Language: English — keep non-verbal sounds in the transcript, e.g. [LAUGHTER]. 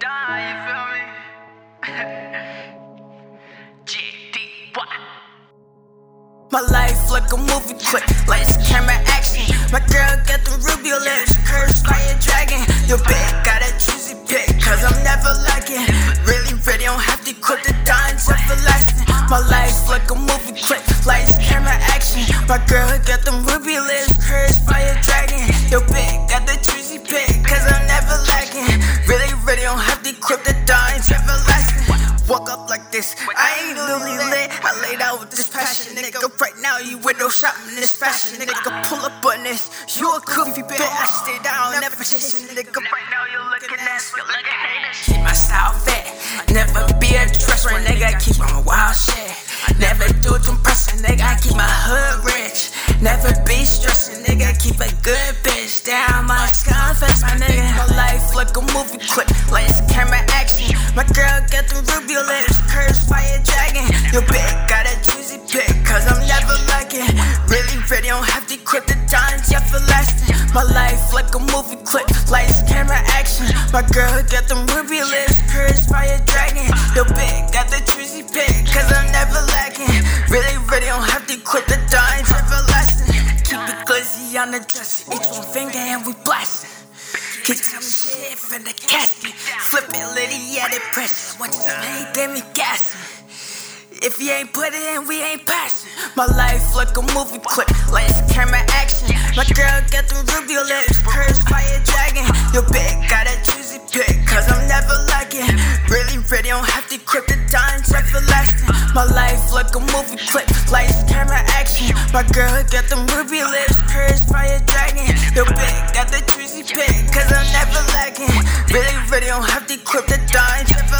die, you feel me? [LAUGHS] My life like a movie clip, lights, camera, action. My girl got the ruby lips, cursed like a dragon. Your bitch got a juicy pick, cause I'm never lacking. Really, really don't have to quit the dimes everlasting. My life like a movie clip, lights, camera, action. My girl got them ruby lips, cursed by a dragon. Your bitch got this, I ain't really lit. I laid out with this passion, nigga. Right now, you window shopping this fashion, nigga. Pull up on this, you a goofy bitch. I stay down, never chasing, nigga. Right now, you looking ass, a hater. Keep my style fit, never be a dresser, nigga. Keep on wild shit. Never do it to impress a nigga. I keep my hood rich. Never be stressing, nigga. Keep a good bitch down. My confess, my nigga. My life like a movie clip. Lights, camera, action. My girl got the ruby lips. My life like a movie clip. Lights, camera, action. My girl got them ruby lips. cursed by a dragon. Your bitch got the juicy pick. Cause I'm never lacking. Really, really don't have to quit the dimes everlasting. Keep it glizzy on the dresser. Each one finger and we blasting. He tell me shit from the casket. Flip it, litty, yeah, pressure. Watch his name, then me gassing. If you ain't put it in, we ain't passing. My life like a movie clip, lights, camera, action. My girl got them your lips cursed by a dragon. Your bitch got a juicy pick, cause I'm never lacking. Really, really don't have to quit the dime check for lasting. My life like a movie clip, lights, camera, action. My girl got the ruby lips cursed by a dragon. Your bitch got the juicy pick, cause I'm never lacking. Really, really don't have to quit the dime check